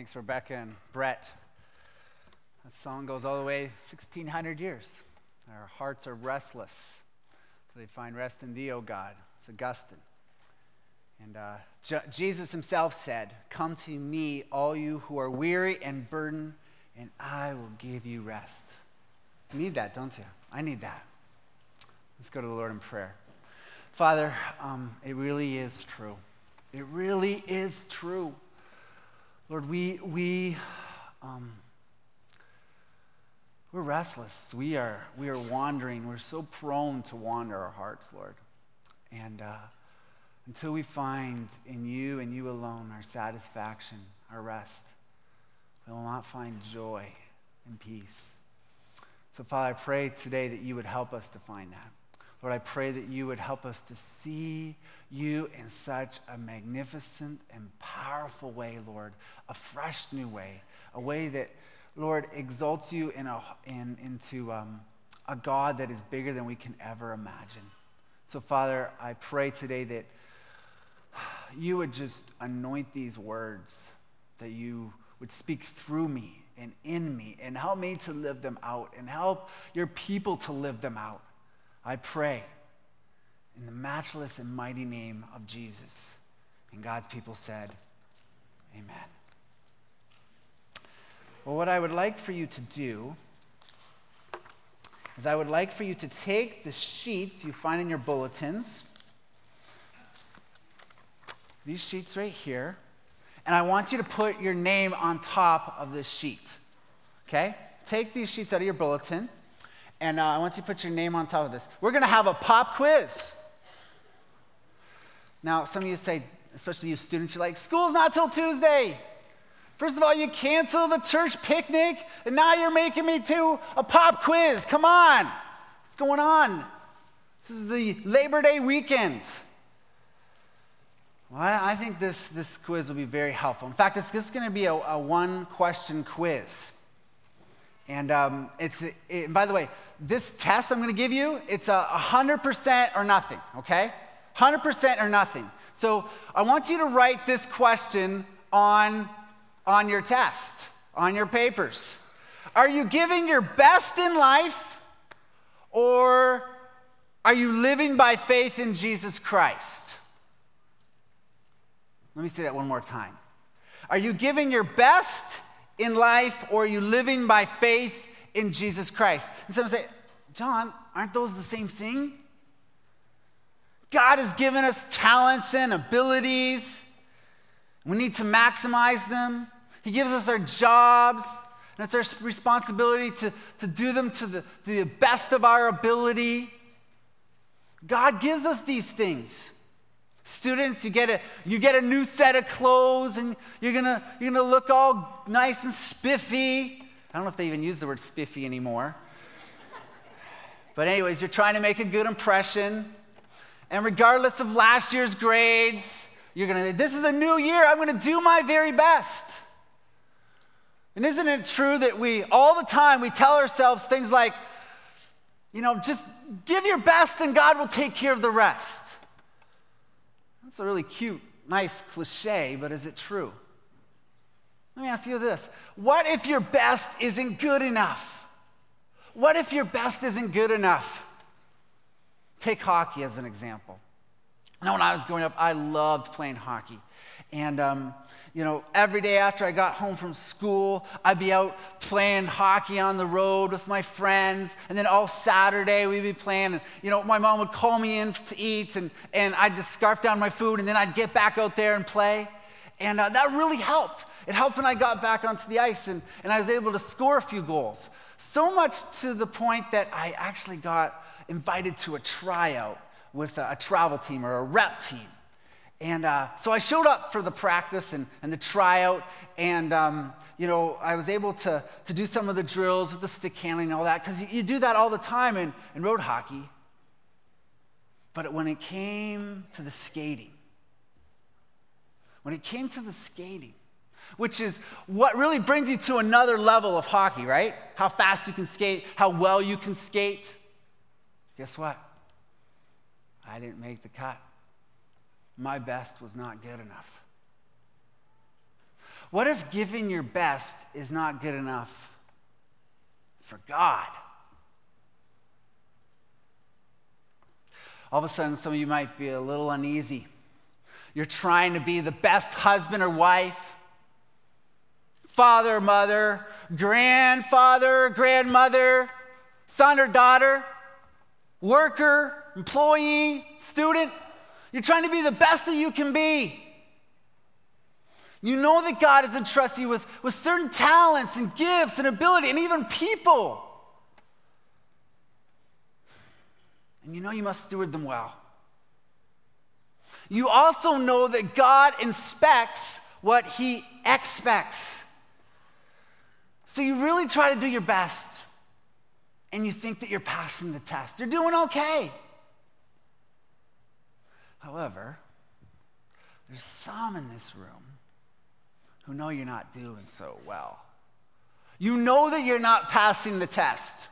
Thanks, Rebecca and Brett. That song goes all the way 1600 years. Our hearts are restless. So they find rest in thee, O God. It's Augustine. And uh, Jesus himself said, Come to me, all you who are weary and burdened, and I will give you rest. You need that, don't you? I need that. Let's go to the Lord in prayer. Father, um, it really is true. It really is true. Lord, we, we, um, we're restless. We are, we are wandering. We're so prone to wander our hearts, Lord. And uh, until we find in you and you alone our satisfaction, our rest, we will not find joy and peace. So, Father, I pray today that you would help us to find that. Lord, I pray that you would help us to see you in such a magnificent and powerful way, Lord, a fresh new way, a way that, Lord, exalts you in a, in, into um, a God that is bigger than we can ever imagine. So, Father, I pray today that you would just anoint these words, that you would speak through me and in me, and help me to live them out, and help your people to live them out. I pray in the matchless and mighty name of Jesus. And God's people said, Amen. Well, what I would like for you to do is I would like for you to take the sheets you find in your bulletins, these sheets right here, and I want you to put your name on top of this sheet. Okay? Take these sheets out of your bulletin and uh, I want you to put your name on top of this. We're going to have a pop quiz. Now, some of you say, especially you students, you're like, school's not till Tuesday. First of all, you cancel the church picnic, and now you're making me do a pop quiz. Come on. What's going on? This is the Labor Day weekend. Well, I, think this, this quiz will be very helpful. In fact, it's just going to be a, a one question quiz. And um, it's, it, by the way, this test I'm going to give you, it's a 100% or nothing, okay? 100% or nothing. So I want you to write this question on, on your test, on your papers. Are you giving your best in life or are you living by faith in Jesus Christ? Let me say that one more time. Are you giving your best in life or are you living by faith in Jesus Christ? And some say, John, aren't those the same thing? God has given us talents and abilities. We need to maximize them. He gives us our jobs, and it's our responsibility to, to do them to the, the best of our ability. God gives us these things. Students, you get a, you get a new set of clothes and you're gonna, you're gonna look all nice and spiffy. I don't know if they even use the word spiffy anymore. But, anyways, you're trying to make a good impression. And regardless of last year's grades, you're gonna, this is a new year, I'm gonna do my very best. And isn't it true that we, all the time, we tell ourselves things like, you know, just give your best and God will take care of the rest. That's a really cute, nice cliche, but is it true? Let me ask you this What if your best isn't good enough? What if your best isn't good enough? Take hockey as an example. Now, when I was growing up, I loved playing hockey. And um, you know, every day after I got home from school, I'd be out playing hockey on the road with my friends. And then all Saturday, we'd be playing. And, you know, my mom would call me in to eat, and, and I'd just scarf down my food, and then I'd get back out there and play. And uh, that really helped. It helped when I got back onto the ice, and, and I was able to score a few goals. So much to the point that I actually got invited to a tryout with a, a travel team or a rep team. And uh, so I showed up for the practice and, and the tryout, and um, you know I was able to, to do some of the drills with the stick handling and all that because you, you, do that all the time in, in road hockey. But when it came to the skating, when it came to the skating, which is what really brings you to another level of hockey, right? How fast you can skate, how well you can skate. Guess what? I didn't make the cut my best was not good enough. What if giving your best is not good enough for God? All of a sudden, some of you might be a little uneasy. You're trying to be the best husband or wife, father, mother, grandfather, grandmother, son or daughter, worker, employee, student. You're trying to be the best that you can be. You know that God has entrusted you with, with certain talents and gifts and ability and even people. And you know you must steward them well. You also know that God inspects what He expects. So you really try to do your best, and you think that you're passing the test. You're doing okay. However, there's some in this room who know you're not doing so well. You know that you're not passing the test.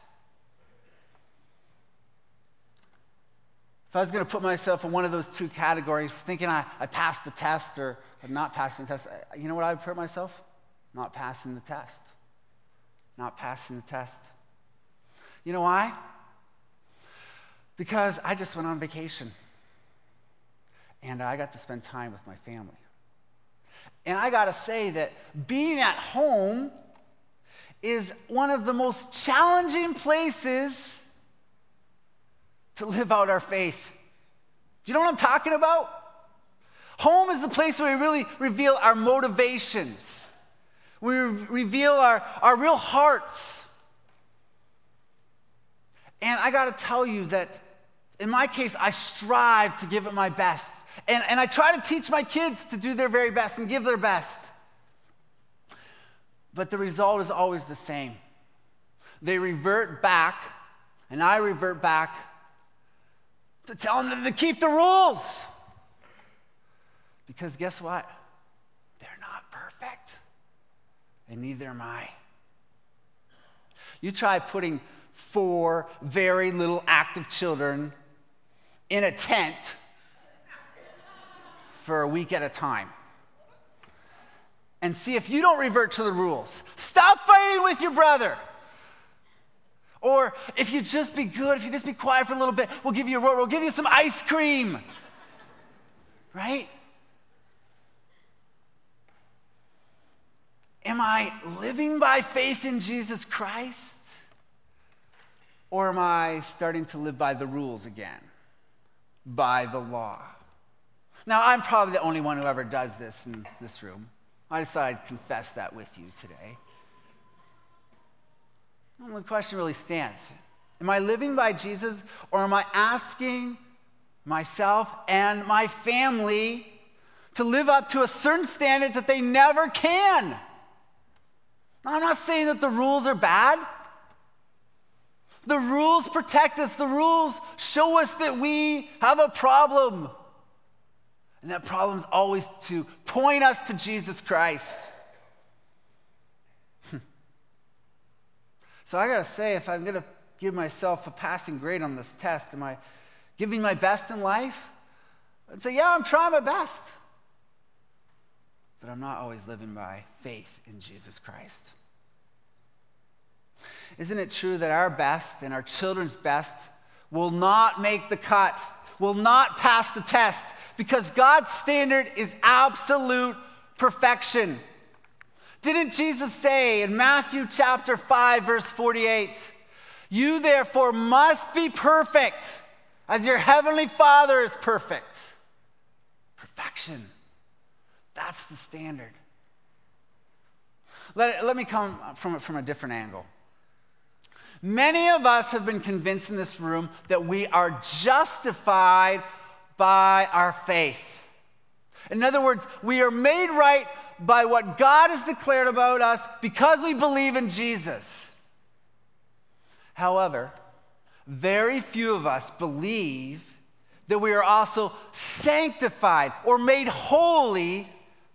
If I was going to put myself in one of those two categories, thinking I, I passed the test or, I'm not passing the test, you know what I would put myself? Not passing the test. Not passing the test. You know why? Because I just went on vacation and I got to spend time with my family. And I got to say that being at home is one of the most challenging places to live out our faith. Do you know what I'm talking about? Home is the place where we really reveal our motivations. We reveal our, our real hearts. And I got to tell you that in my case, I strive to give it my best. And, and I try to teach my kids to do their very best and give their best. But the result is always the same. They revert back, and I revert back to tell them to keep the rules. Because guess what? They're not perfect, and neither am I. You try putting four very little active children in a tent for a week at a time and see if you don't revert to the rules. Stop fighting with your brother. Or if you just be good, if you just be quiet for a little bit, we'll give you a roll, we'll give you some ice cream. Right? Am I living by faith in Jesus Christ? Or am I starting to live by the rules again? By the law? Now, I'm probably the only one who ever does this in this room. I just thought I'd confess that with you today. Well, the question really stands Am I living by Jesus, or am I asking myself and my family to live up to a certain standard that they never can? Now, I'm not saying that the rules are bad. The rules protect us, the rules show us that we have a problem. And that problem is always to point us to Jesus Christ. Hmm. so I got to say, if I'm going to give myself a passing grade on this test, am I giving my best in life? I'd say, yeah, I'm trying my best. But I'm not always living by faith in Jesus Christ. Isn't it true that our best and our children's best will not make the cut, will not pass the test because God's standard is absolute perfection. Didn't Jesus say in Matthew chapter 5, verse 48, You therefore must be perfect as your heavenly Father is perfect? Perfection. That's the standard. Let, let me come from from a different angle. Many of us have been convinced in this room that we are justified by our faith. In other words, we are made right by what God has declared about us because we believe in Jesus. However, very few of us believe that we are also sanctified or made holy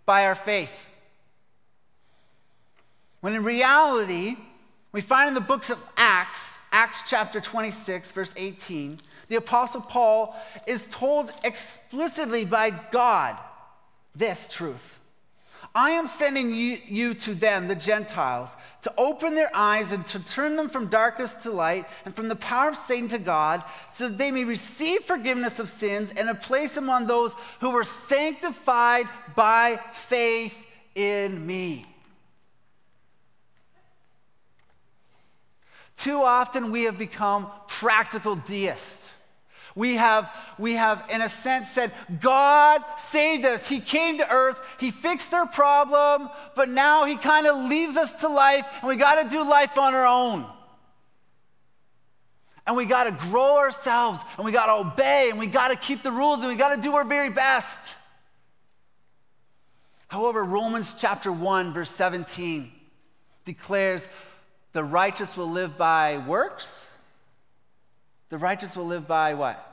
by our faith. When in reality, we find in the books of Acts, Acts chapter 26, verse 18, the Apostle Paul is told explicitly by God this truth I am sending you, you, to them, the Gentiles, to open their eyes and to turn them from darkness to light and from the power of Satan to God, so that they may receive forgiveness of sins and a place among those who were sanctified by faith in me. Too often we have become practical deists. We have, we have, in a sense, said, God saved us. He came to earth. He fixed our problem, but now He kind of leaves us to life, and we got to do life on our own. And we got to grow ourselves, and we got to obey, and we got to keep the rules, and we got to do our very best. However, Romans chapter 1, verse 17 declares the righteous will live by works the righteous will live by what?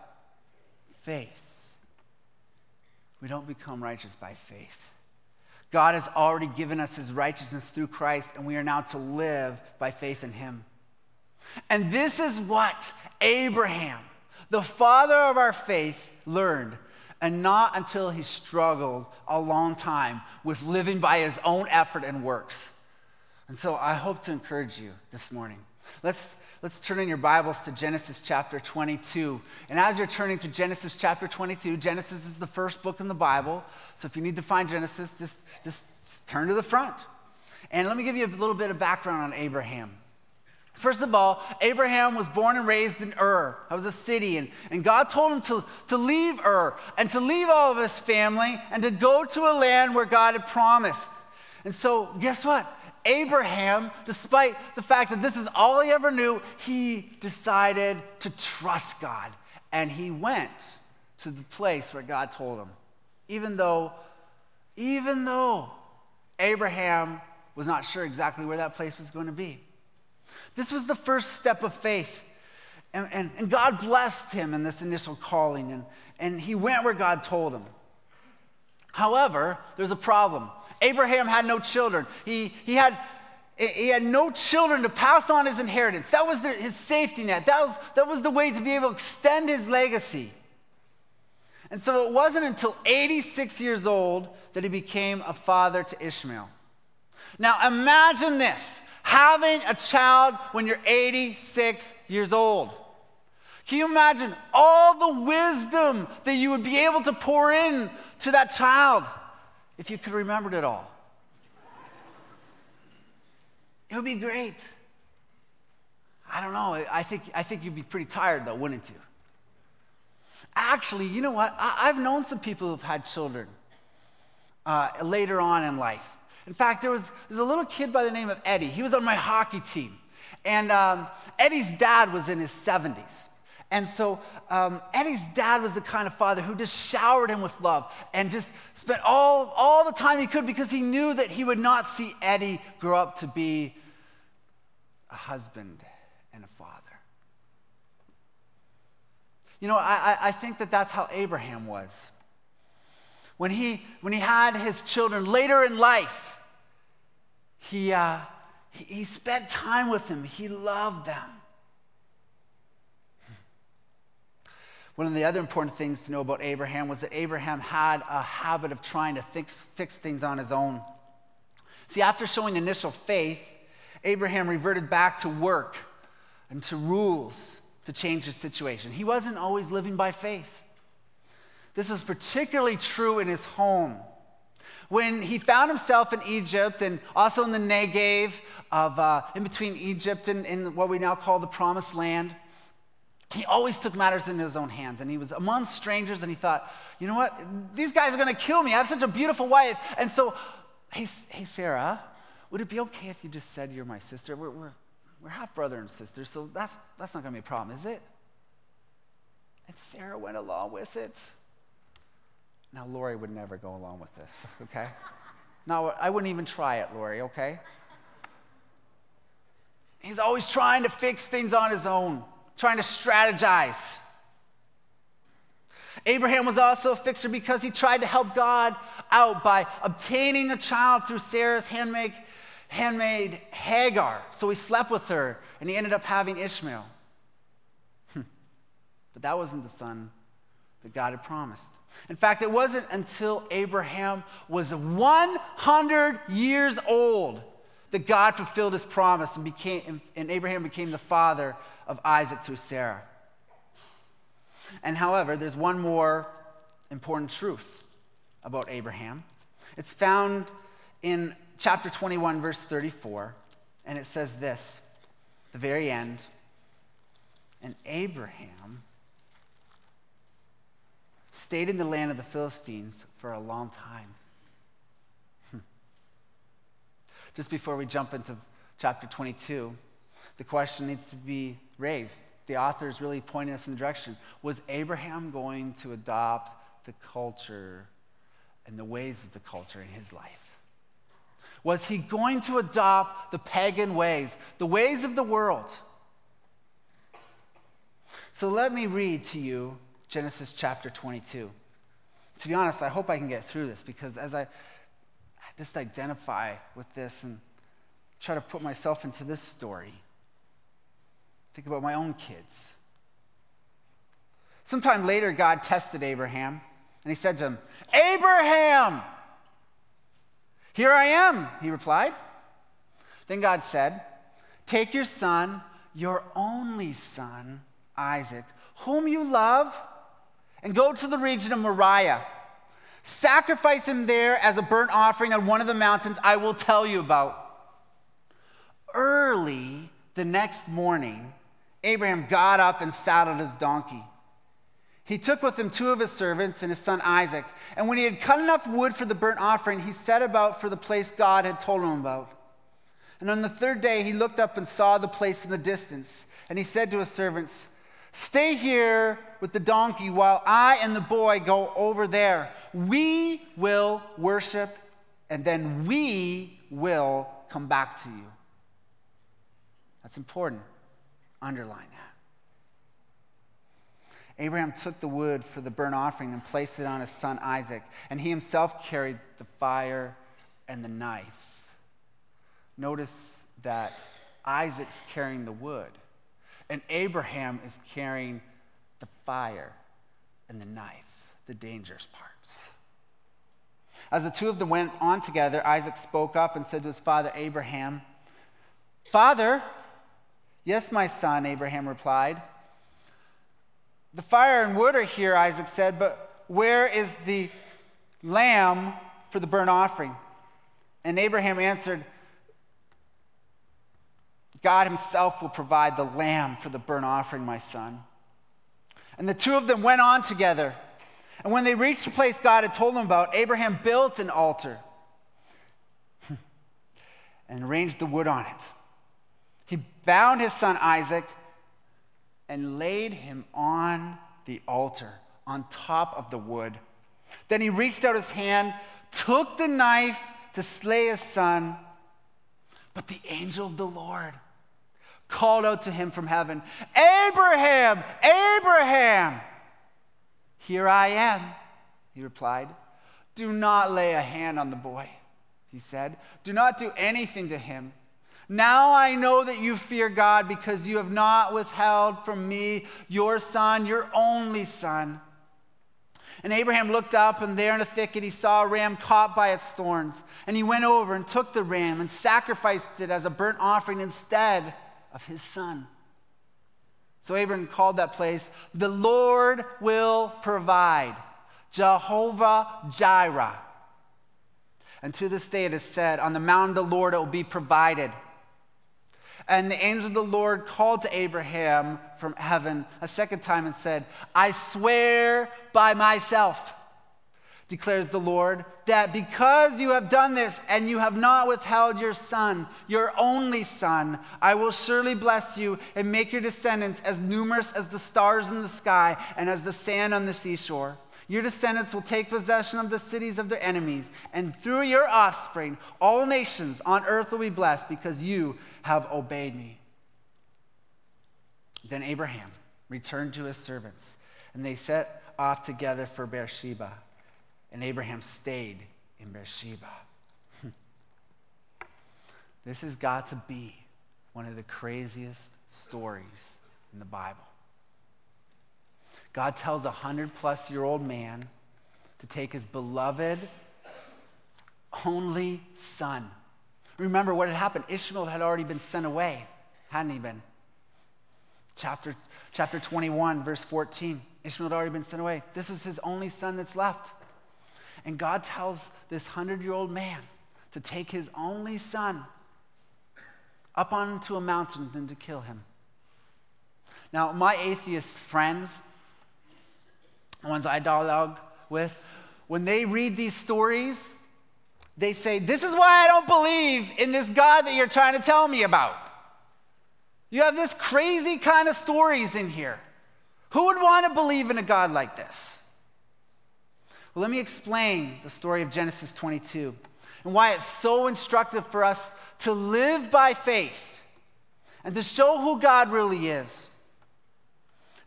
Faith. We don't become righteous by faith. God has already given us his righteousness through Christ, and we are now to live by faith in him. And this is what Abraham, the father of our faith, learned, and not until he struggled a long time with living by his own effort and works. And so I hope to encourage you this morning. Let's let's turn in your Bibles to Genesis chapter 22. And as you're turning to Genesis chapter 22, Genesis is the first book in the Bible. So if you need to find Genesis, just, just turn to the front. And let me give you a little bit of background on Abraham. First of all, Abraham was born and raised in Ur. That was a city. And, and God told him to, to leave Ur and to leave all of his family and to go to a land where God had promised. And so, guess what? Abraham, despite the fact that this is all he ever knew, he decided to trust God. And he went to the place where God told him. Even though, even though Abraham was not sure exactly where that place was going to be. This was the first step of faith. And, and, and God blessed him in this initial calling, and, and he went where God told him. However, there's a problem. Abraham had no children. He, he, had, he had no children to pass on his inheritance. That was his safety net. That was, that was the way to be able to extend his legacy. And so it wasn't until 86 years old that he became a father to Ishmael. Now imagine this having a child when you're 86 years old. Can you imagine all the wisdom that you would be able to pour in to that child? If you could remember it all. It would be great. I don't know. I think, I think you'd be pretty tired, though, wouldn't you? Actually, you know what? I, have known some people who've had children uh, later on in life. In fact, there was, there was a little kid by the name of Eddie. He was on my hockey team. And um, Eddie's dad was in his 70s. And so um, Eddie's dad was the kind of father who just showered him with love and just spent all, all the time he could because he knew that he would not see Eddie grow up to be a husband and a father. You know, I, I think that that's how Abraham was. When he, when he had his children later in life, he, uh, he, he spent time with them, he loved them. One of the other important things to know about Abraham was that Abraham had a habit of trying to fix, fix things on his own. See, after showing initial faith, Abraham reverted back to work and to rules to change his situation. He wasn't always living by faith. This is particularly true in his home. When he found himself in Egypt and also in the Negev, of, uh, in between Egypt and in what we now call the Promised Land, he always took matters into his own hands and he was among strangers and he thought you know what? These guys are going to kill me. I have such a beautiful wife. And so hey, hey sarah would it be okay if you just said you're my sister? We're, we're, we're half brother and sister so that's, that's not going to be a problem is it? And sarah went along with it. Now lori would never go along with this okay? Now, i wouldn't even try it lori okay? He's always trying to fix things on his own trying to strategize. Abraham was also a fixer because he tried to help God out by obtaining a child through Sarah's handmaid, handmaid Hagar. So he slept with her and he ended up having Ishmael. Hmm. but that wasn't the son that God had promised. In fact, it wasn't until Abraham was 100 years old that God fulfilled his promise and, became, and Abraham became the father of Isaac through Sarah. And however, there's one more important truth about Abraham. It's found in chapter 21, verse 34, and it says this, the very end. And Abraham stayed in the land of the Philistines for a long time. Just before we jump into chapter 22, the question needs to be raised. The author is really pointing us in the direction. Was Abraham going to adopt the culture and the ways of the culture in his life? Was he going to adopt the pagan ways, the ways of the world? So let me read to you Genesis chapter 22. To be honest, I hope I can get through this because as I, I just identify with this and try to put myself into this story, think about my own kids. Sometime later, God tested Abraham and he said to him, Abraham! Here I am, he replied. Then God said, Take your son, your only son, Isaac, whom you love and go to the region of Moriah. Sacrifice him there as a burnt offering on one of the mountains I will tell you about. Early the next morning, Abraham got up and saddled his donkey. He took with him two of his servants and his son Isaac. And when he had cut enough wood for the burnt offering, he set about for the place God had told him about. And on the third day, he looked up and saw the place in the distance. And he said to his servants, Stay here with the donkey while I and the boy go over there. We will worship, and then we will come back to you. That's important. Underline that. Abraham took the wood for the burnt offering and placed it on his son Isaac, and he himself carried the fire and the knife. Notice that Isaac's carrying the wood and Abraham is carrying the fire and the knife, the dangerous parts. As the two of them went on together, Isaac spoke up and said to his father Abraham, Father, yes, my son, Abraham replied. The fire and wood are here, Isaac said, but where is the lamb for the burnt offering? And Abraham answered, God himself will provide the lamb for the burnt offering, my son. And the two of them went on together. And when they reached the place God had told them about, Abraham built an altar and arranged the wood on it. He bound his son Isaac and laid him on the altar on top of the wood. Then he reached out his hand, took the knife to slay his son. But the angel of the Lord called out to him from heaven, Abraham, Abraham! Here I am, he replied. Do not lay a hand on the boy, he said. Do not do anything to him. Now I know that you fear God because you have not withheld from me your son, your only son. And Abraham looked up, and there in a thicket he saw a ram caught by its thorns. And he went over and took the ram and sacrificed it as a burnt offering instead of his son. So Abraham called that place, the Lord will provide, Jehovah Jireh. And to this day it is said, on the mountain of the Lord it will be provided. And the angel of the Lord called to Abraham from heaven a second time and said, I swear by myself declares the Lord, that because you have done this and you have not withheld your son, your only son, I will surely bless you and make your descendants as numerous as the stars in the sky and as the sand on the seashore. Your descendants will take possession of the cities of their enemies, and through your offspring, all nations on earth will be blessed because you have obeyed me. Then Abraham returned to his servants, and they set off together for Beersheba. And Abraham stayed in Beersheba. this has got to be one of the craziest stories in the Bible. God tells a hundred plus year old man to take his beloved only son. Remember what had happened. Ishmael had already been sent away, hadn't he been? Chapter, chapter 21, verse 14. Ishmael had already been sent away. This is his only son that's left. And God tells this hundred year old man to take his only son up onto a mountain and to kill him. Now, my atheist friends, the ones I dialogue with, when they read these stories, they say, This is why I don't believe in this God that you're trying to tell me about. You have this crazy kind of stories in here. Who would want to believe in a God like this? Well, let me explain the story of Genesis 22 and why it's so instructive for us to live by faith and to show who God really is.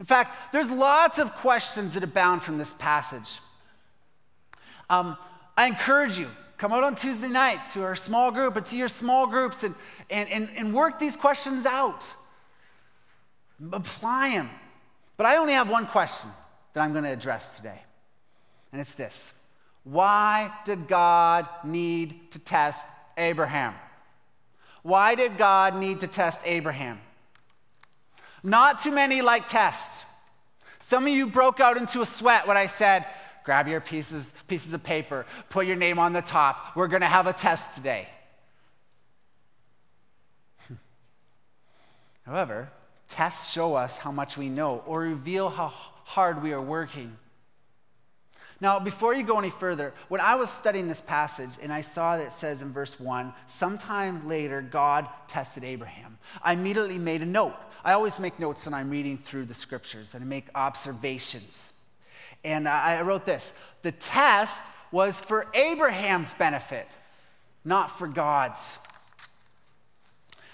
In fact, there's lots of questions that abound from this passage. Um, I encourage you, come out on Tuesday night to our small group, but to your small groups, and, and, and, and work these questions out. Apply them. But I only have one question that I'm going to address today, and it's this Why did God need to test Abraham? Why did God need to test Abraham? Not too many like tests. Some of you broke out into a sweat when I said, grab your pieces, pieces of paper, put your name on the top. We're going to have a test today. However, tests show us how much we know or reveal how hard we are working. Now, before you go any further, when I was studying this passage and I saw that it says in verse 1, sometime later God tested Abraham, I immediately made a note. I always make notes when I'm reading through the scriptures and I make observations. And I wrote this the test was for Abraham's benefit, not for God's.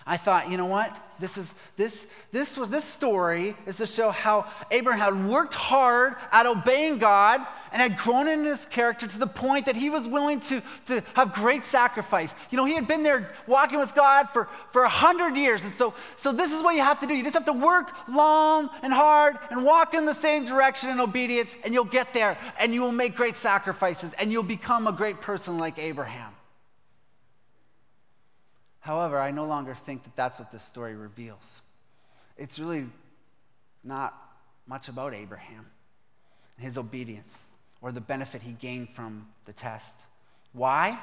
I thought, you know what? This is this this was this story is to show how Abraham had worked hard at obeying God and had grown in his character to the point that he was willing to, to have great sacrifice. You know, he had been there walking with God for, for a hundred years. And so, so this is what you have to do. You just have to work long and hard and walk in the same direction in obedience, and you'll get there and you will make great sacrifices and you'll become a great person like Abraham. However, I no longer think that that's what this story reveals. It's really not much about Abraham and his obedience or the benefit he gained from the test. Why?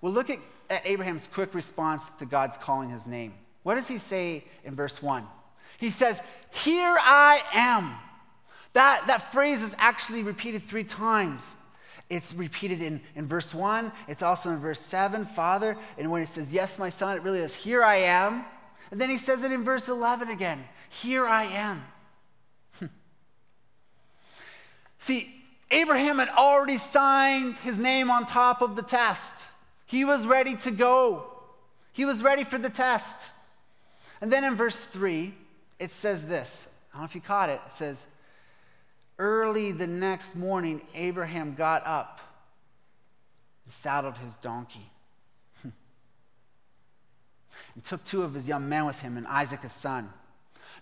Well, look at, at Abraham's quick response to God's calling his name. What does he say in verse 1? He says, Here I am. That, that phrase is actually repeated three times. It's repeated in, in verse 1, it's also in verse 7, Father. And when he says, Yes, my son, it really is, Here I am. And then he says it in verse 11 again, Here I am. See, Abraham had already signed his name on top of the test. He was ready to go, he was ready for the test. And then in verse 3, it says this I don't know if you caught it. It says, Early the next morning, Abraham got up and saddled his donkey and took two of his young men with him and Isaac his son.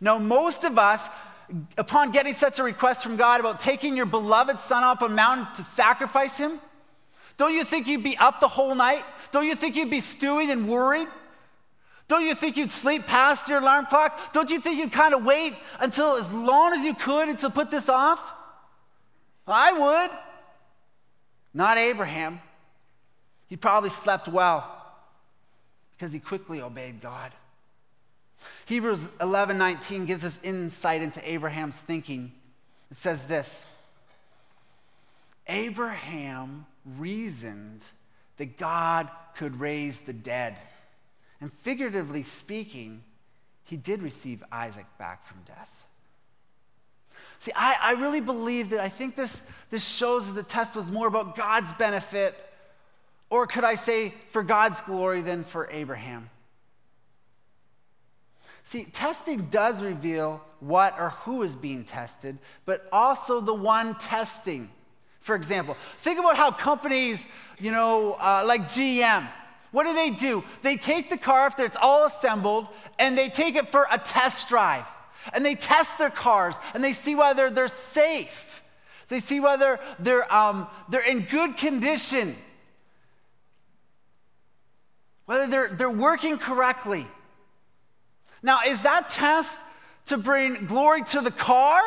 Now, most of us, upon getting such a request from God about taking your beloved son up a mountain to sacrifice him, don't you think you'd be up the whole night? Don't you think you'd be stewing and worried? Don't you think you'd sleep past your alarm clock? Don't you think you'd kind of wait until as long as you could until put this off? I would. Not Abraham. He probably slept well because he quickly obeyed God. Hebrews 11:19 gives us insight into Abraham's thinking. It says this: Abraham reasoned that God could raise the dead. And figuratively speaking, he did receive Isaac back from death. See, I, I really believe that I think this, this shows that the test was more about God's benefit, or could I say for God's glory than for Abraham. See, testing does reveal what or who is being tested, but also the one testing. For example, think about how companies, you know, uh, like GM, what do they do? They take the car after it's all assembled and they take it for a test drive. and they test their cars and they see whether they're safe. They see whether they're, um, they're in good condition, whether they're, they're working correctly. Now, is that test to bring glory to the car,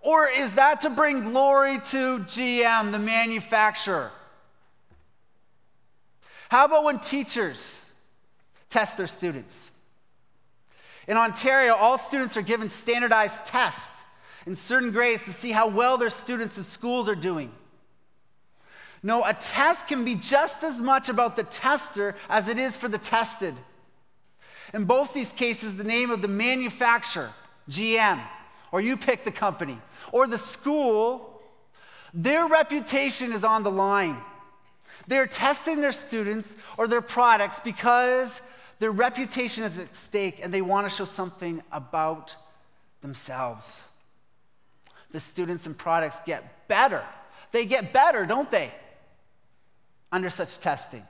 or is that to bring glory to GM, the manufacturer? How about when teachers test their students? In Ontario, all students are given standardized tests in certain grades to see how well their students and schools are doing. No, a test can be just as much about the tester as it is for the tested. In both these cases, the name of the manufacturer, GM, or you pick the company, or the school, their reputation is on the line. They're testing their students or their products because their reputation is at stake and they want to show something about themselves. The students and products get better. They get better, don't they? Under such testing.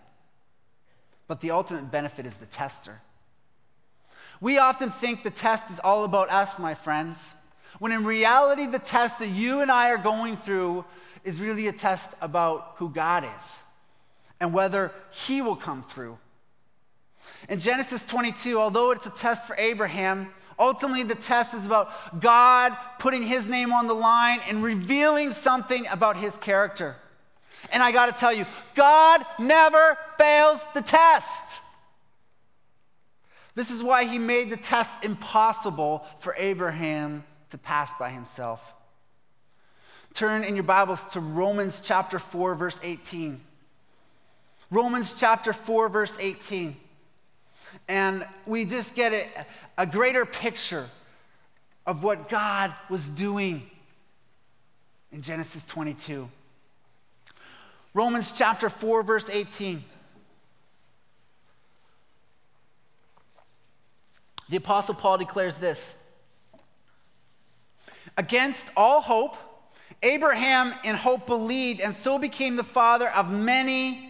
But the ultimate benefit is the tester. We often think the test is all about us, my friends, when in reality, the test that you and I are going through is really a test about who God is and whether He will come through. In Genesis 22, although it's a test for Abraham, ultimately the test is about God putting His name on the line and revealing something about His character. And I got to tell you, God never fails the test. This is why he made the test impossible for Abraham to pass by himself. Turn in your Bibles to Romans chapter 4, verse 18. Romans chapter 4, verse 18. And we just get a, a greater picture of what God was doing in Genesis 22. Romans chapter 4, verse 18. The Apostle Paul declares this Against all hope, Abraham in hope believed and so became the father of many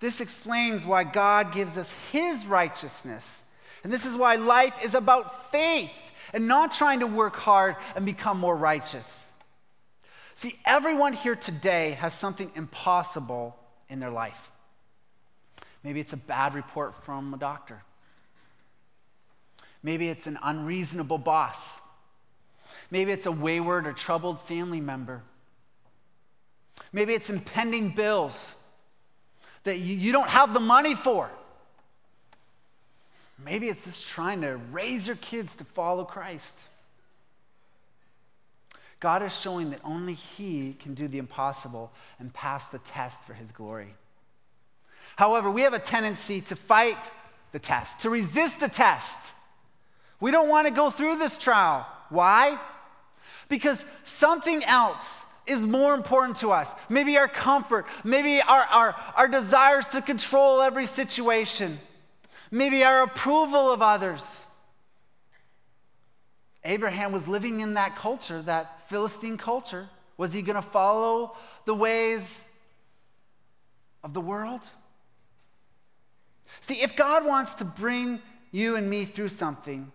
This explains why God gives us his righteousness. And this is why life is about faith and not trying to work hard and become more righteous. See, everyone here today has something impossible in their life. Maybe it's a bad report from a doctor. Maybe it's an unreasonable boss. Maybe it's a wayward or troubled family member. Maybe it's impending bills that you, don't have the money for. Maybe it's just trying to raise your kids to follow Christ. God is showing that only He can do the impossible and pass the test for His glory. However, we have a tendency to fight the test, to resist the test. We don't want to go through this trial. Why? Because something else is more important to us. Maybe our comfort, maybe our, our, our desires to control every situation, maybe our approval of others. Abraham was living in that culture, that Philistine culture. Was he going to follow the ways of the world? See, if God wants to bring you and me through something,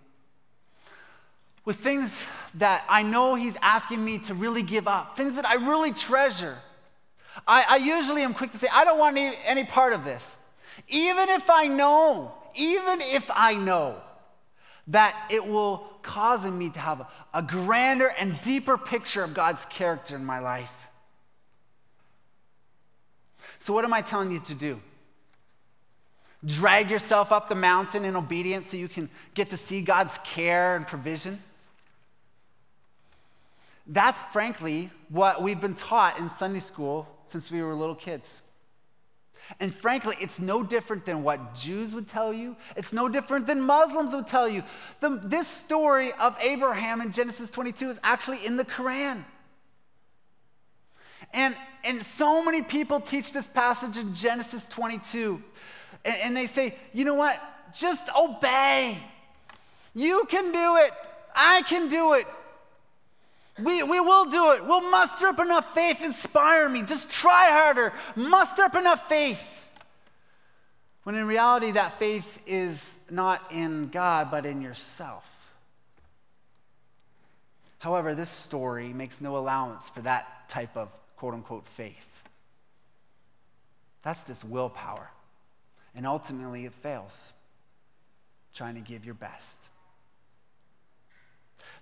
with things that I know He's asking me to really give up, things that I really treasure. I, I usually am quick to say, I don't want any, any part of this. Even if I know, even if I know that it will cause me to have a, a grander and deeper picture of God's character in my life. So, what am I telling you to do? Drag yourself up the mountain in obedience so you can get to see God's care and provision? That's frankly what we've been taught in Sunday school since we were little kids. And frankly, it's no different than what Jews would tell you. It's no different than Muslims would tell you. The, this story of Abraham in Genesis 22 is actually in the Quran. And, and so many people teach this passage in Genesis 22. And, and they say, you know what? Just obey. You can do it. I can do it. We, we will do it. We'll muster up enough faith. Inspire me. Just try harder. Muster up enough faith. When in reality, that faith is not in God, but in yourself. However, this story makes no allowance for that type of quote unquote faith. That's this willpower. And ultimately, it fails trying to give your best.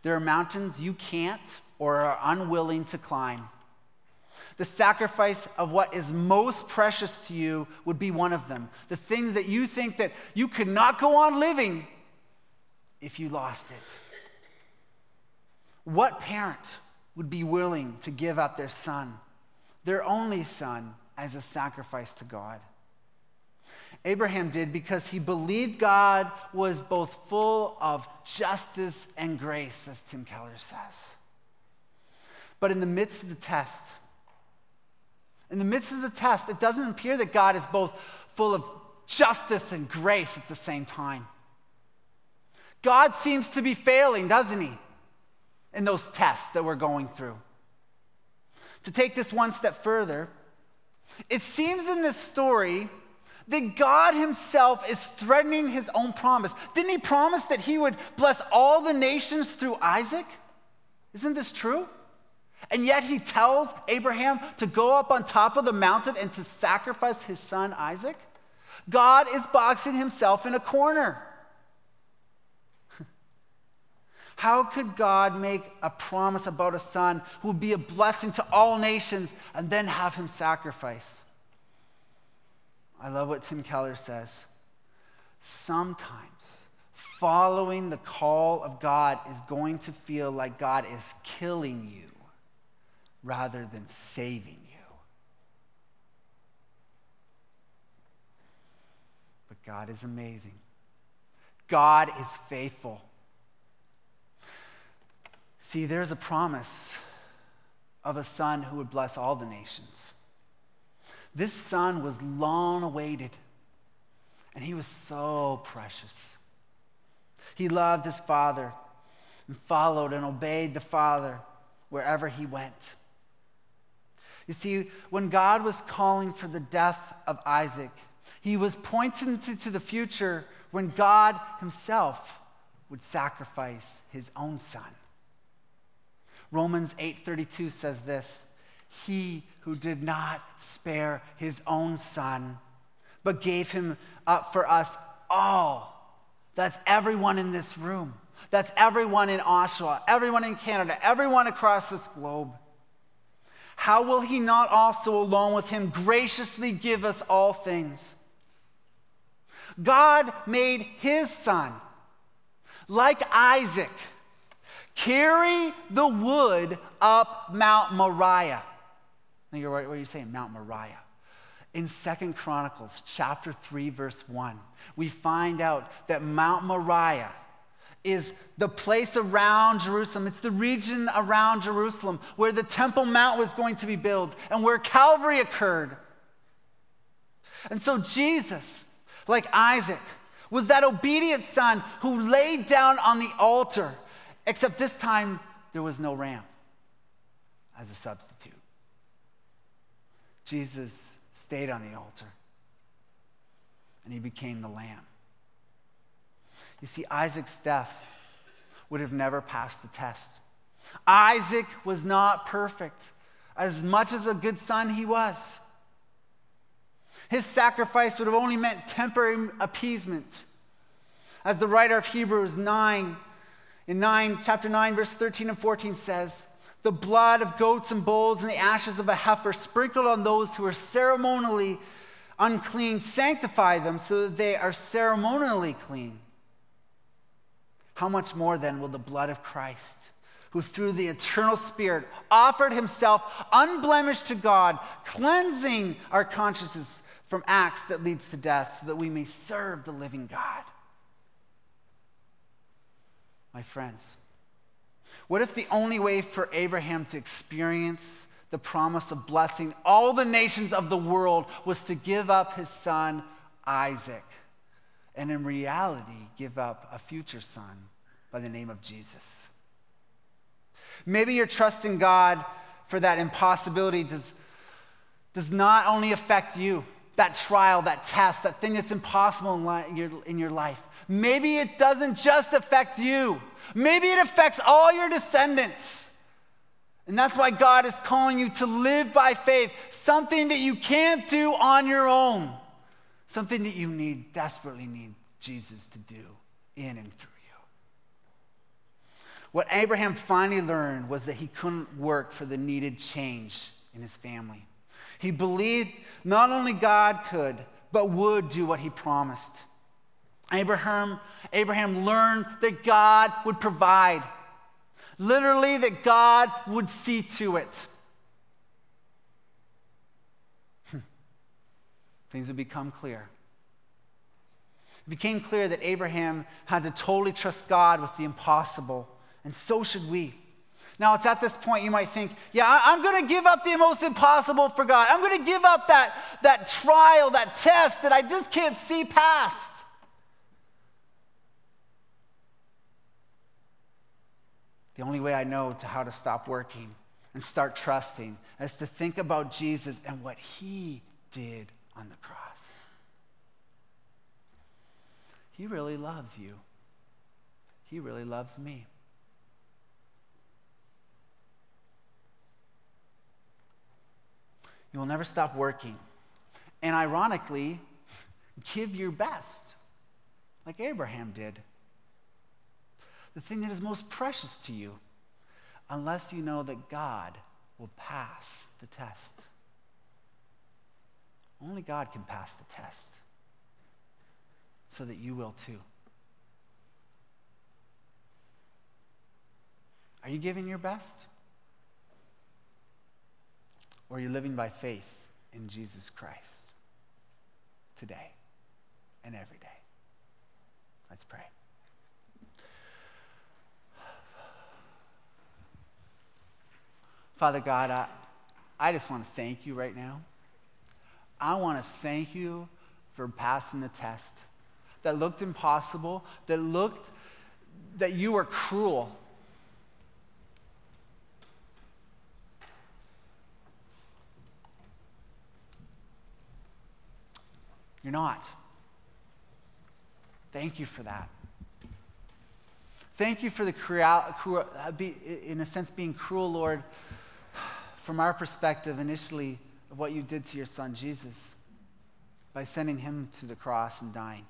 There are mountains you can't or are unwilling to climb. The sacrifice of what is most precious to you would be one of them. The things that you think that you could not go on living if you lost it. What parent would be willing to give up their son, their only son, as a sacrifice to God? Abraham did because he believed God was both full of justice and grace, as Tim Keller says. But in the midst of the test, in the midst of the test, it doesn't appear that God is both full of justice and grace at the same time. God seems to be failing, doesn't he, in those tests that we're going through. To take this one step further, it seems in this story that God Himself is threatening His own promise. Didn't He promise that He would bless all the nations through Isaac? Isn't this true? And yet He tells Abraham to go up on top of the mountain and to sacrifice his son Isaac? God is boxing Himself in a corner. How could God make a promise about a son who would be a blessing to all nations and then have him sacrifice? I love what Tim Keller says. Sometimes following the call of God is going to feel like God is killing you rather than saving you. But God is amazing. God is faithful. See, there's a promise of a son who would bless all the nations. This son was long awaited, and he was so precious. He loved his father and followed and obeyed the father wherever he went. You see, when God was calling for the death of Isaac, he was pointing to, to the future when God himself would sacrifice his own son. Romans 8:32 says this, he who did not spare his own son, but gave him up for us all. That's everyone in this room. That's everyone in Oshawa, everyone in Canada, everyone across this globe. How will he not also, along with him, graciously give us all things? God made his son, like Isaac, carry the wood up Mount Moriah. Now you're what are you saying? Mount Moriah. In Second Chronicles chapter 3, verse 1, we find out that Mount Moriah is the place around Jerusalem. It's the region around Jerusalem where the Temple Mount was going to be built and where Calvary occurred. And so Jesus, like Isaac, was that obedient son who laid down on the altar, except this time there was no ram as a substitute. Jesus stayed on the altar and he became the lamb. You see, Isaac's death would have never passed the test. Isaac was not perfect, as much as a good son he was. His sacrifice would have only meant temporary appeasement. As the writer of Hebrews 9, in 9, chapter 9, verse 13 and 14 says, the blood of goats and bulls and the ashes of a heifer sprinkled on those who are ceremonially unclean sanctify them so that they are ceremonially clean. How much more then will the blood of Christ, who through the eternal Spirit offered himself unblemished to God, cleansing our consciences from acts that leads to death so that we may serve the living God. My friends, what if the only way for Abraham to experience the promise of blessing all the nations of the world was to give up his son Isaac, and in reality, give up a future son by the name of Jesus? Maybe your trust in God for that impossibility does, does not only affect you, that trial, that test, that thing that's impossible in, your, in your life. Maybe it doesn't just affect you, maybe it affects all your descendants. And that's why God is calling you to live by faith, something that you can't do on your own, something that you need, desperately need Jesus to do in and through you. What Abraham finally learned was that he couldn't work for the needed change in his family. He believed not only God could, but would do what he promised. Abraham, Abraham learned that God would provide. Literally, that God would see to it. Hmm. Things would become clear. It became clear that Abraham had to totally trust God with the impossible, and so should we. Now, it's at this point you might think, yeah, I'm going to give up the most impossible for God. I'm going to give up that, that trial, that test that I just can't see past. The only way I know to how to stop working and start trusting is to think about Jesus and what he did on the cross. He really loves you. He really loves me. You will never stop working. And ironically, give your best, like Abraham did. The thing that is most precious to you, unless you know that God will pass the test. Only God can pass the test, so that you will too. Are you giving your best? Or are you living by faith in Jesus Christ today and every day? Let's pray. Father God, I, I just want to thank you right now. I want to thank you for passing the test that looked impossible, that looked that you were cruel You're not. Thank you for that. Thank you for the cruel, uh, in a sense, being cruel, Lord, from our perspective initially of what you did to your son Jesus by sending him to the cross and dying.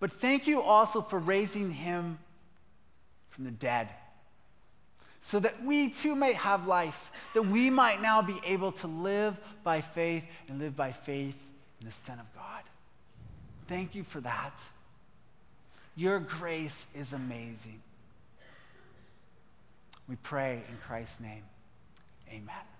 But thank you also for raising him from the dead so that we too may have life, that we might now be able to live by faith and live by faith in the Son of God. Thank you for that. Your grace is amazing. We pray in Christ's name. Amen.